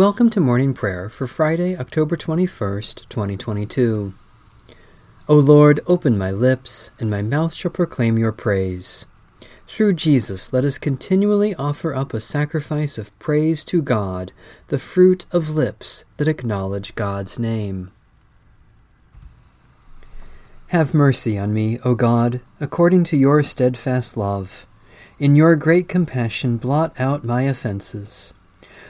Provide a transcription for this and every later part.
Welcome to morning prayer for Friday, October 21st, 2022. O Lord, open my lips, and my mouth shall proclaim your praise. Through Jesus, let us continually offer up a sacrifice of praise to God, the fruit of lips that acknowledge God's name. Have mercy on me, O God, according to your steadfast love. In your great compassion, blot out my offenses.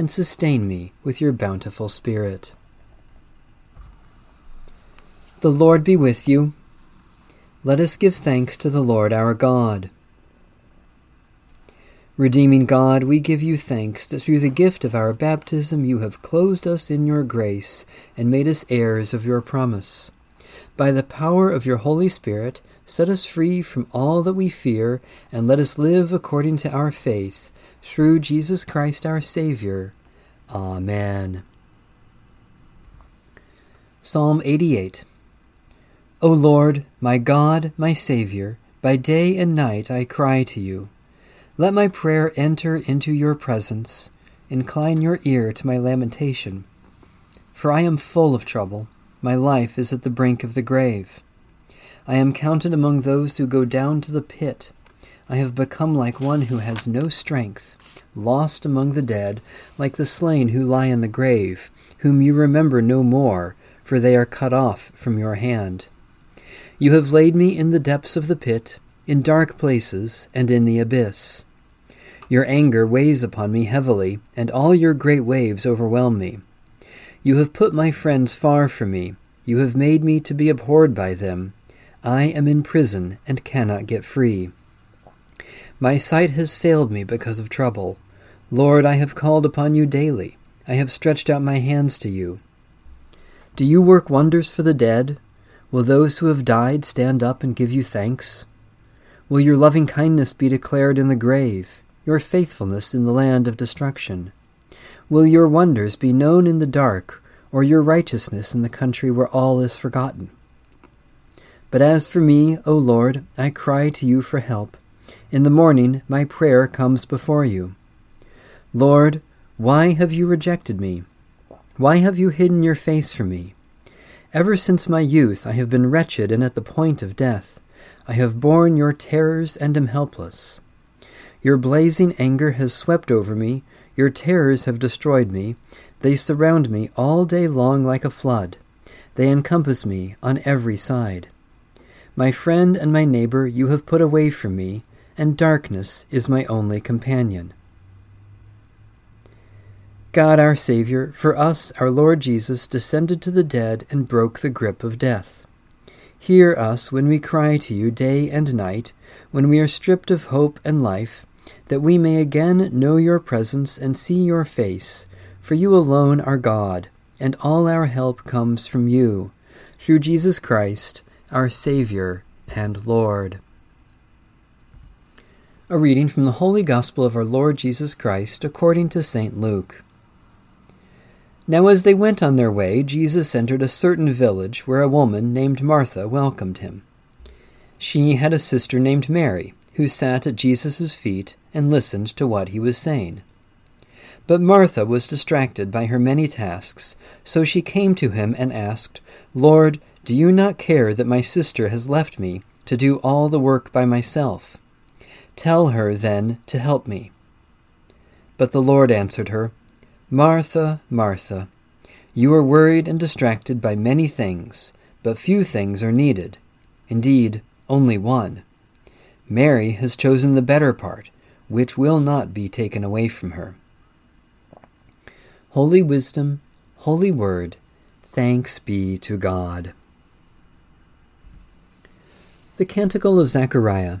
and sustain me with your bountiful Spirit. The Lord be with you. Let us give thanks to the Lord our God. Redeeming God, we give you thanks that through the gift of our baptism you have clothed us in your grace and made us heirs of your promise. By the power of your Holy Spirit, set us free from all that we fear, and let us live according to our faith through Jesus Christ our Savior. Amen. Psalm 88 O Lord, my God, my Savior, by day and night I cry to you. Let my prayer enter into your presence. Incline your ear to my lamentation. For I am full of trouble. My life is at the brink of the grave. I am counted among those who go down to the pit. I have become like one who has no strength, lost among the dead, like the slain who lie in the grave, whom you remember no more, for they are cut off from your hand. You have laid me in the depths of the pit, in dark places, and in the abyss. Your anger weighs upon me heavily, and all your great waves overwhelm me. You have put my friends far from me. You have made me to be abhorred by them. I am in prison and cannot get free. My sight has failed me because of trouble. Lord, I have called upon you daily. I have stretched out my hands to you. Do you work wonders for the dead? Will those who have died stand up and give you thanks? Will your loving kindness be declared in the grave, your faithfulness in the land of destruction? Will your wonders be known in the dark, or your righteousness in the country where all is forgotten? But as for me, O Lord, I cry to you for help. In the morning my prayer comes before you. Lord, why have you rejected me? Why have you hidden your face from me? Ever since my youth I have been wretched and at the point of death. I have borne your terrors and am helpless. Your blazing anger has swept over me, your terrors have destroyed me. They surround me all day long like a flood. They encompass me on every side. My friend and my neighbor you have put away from me, and darkness is my only companion. God our Saviour, for us our Lord Jesus descended to the dead and broke the grip of death. Hear us when we cry to you day and night, when we are stripped of hope and life, that we may again know your presence and see your face, for you alone are God, and all our help comes from you, through Jesus Christ, our Saviour and Lord. A reading from the Holy Gospel of our Lord Jesus Christ according to St. Luke. Now, as they went on their way, Jesus entered a certain village where a woman named Martha welcomed him. She had a sister named Mary, who sat at Jesus' feet and listened to what he was saying. But Martha was distracted by her many tasks, so she came to him and asked, Lord, do you not care that my sister has left me to do all the work by myself? Tell her, then, to help me. But the Lord answered her, Martha, Martha, You are worried and distracted by many things, but few things are needed. Indeed, only one. Mary has chosen the better part, which will not be taken away from her. Holy Wisdom, Holy Word, thanks be to God. The Canticle of Zechariah.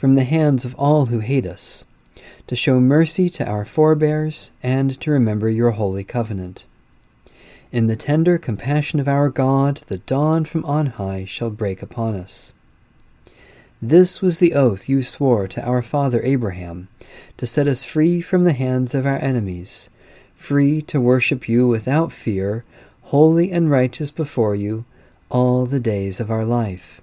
from the hands of all who hate us, to show mercy to our forebears, and to remember your holy covenant. In the tender compassion of our God, the dawn from on high shall break upon us. This was the oath you swore to our father Abraham, to set us free from the hands of our enemies, free to worship you without fear, holy and righteous before you, all the days of our life.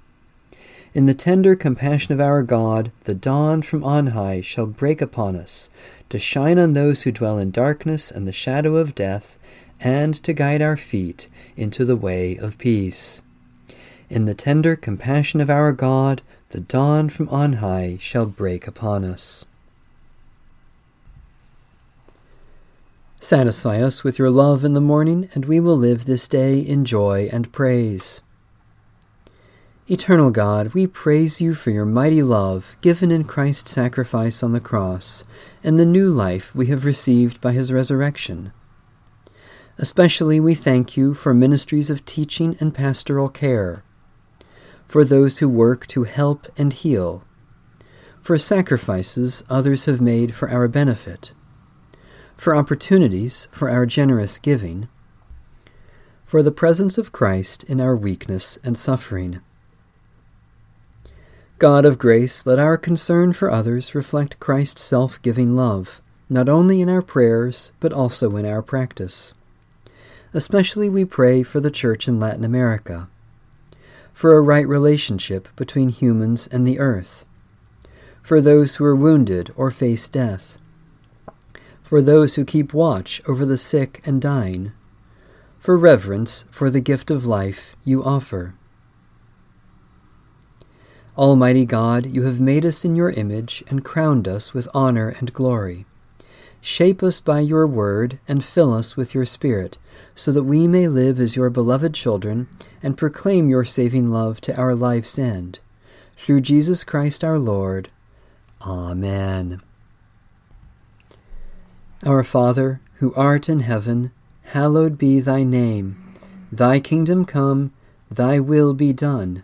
In the tender compassion of our God, the dawn from on high shall break upon us, to shine on those who dwell in darkness and the shadow of death, and to guide our feet into the way of peace. In the tender compassion of our God, the dawn from on high shall break upon us. Satisfy us with your love in the morning, and we will live this day in joy and praise. Eternal God, we praise you for your mighty love given in Christ's sacrifice on the cross, and the new life we have received by his resurrection. Especially we thank you for ministries of teaching and pastoral care, for those who work to help and heal, for sacrifices others have made for our benefit, for opportunities for our generous giving, for the presence of Christ in our weakness and suffering. God of grace, let our concern for others reflect Christ's self giving love, not only in our prayers, but also in our practice. Especially we pray for the Church in Latin America, for a right relationship between humans and the earth, for those who are wounded or face death, for those who keep watch over the sick and dying, for reverence for the gift of life you offer. Almighty God, you have made us in your image and crowned us with honor and glory. Shape us by your word and fill us with your Spirit, so that we may live as your beloved children and proclaim your saving love to our life's end. Through Jesus Christ our Lord. Amen. Our Father, who art in heaven, hallowed be thy name. Thy kingdom come, thy will be done,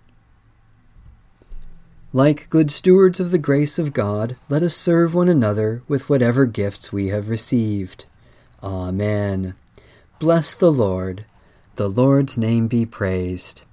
Like good stewards of the grace of God, let us serve one another with whatever gifts we have received. Amen. Bless the Lord. The Lord's name be praised.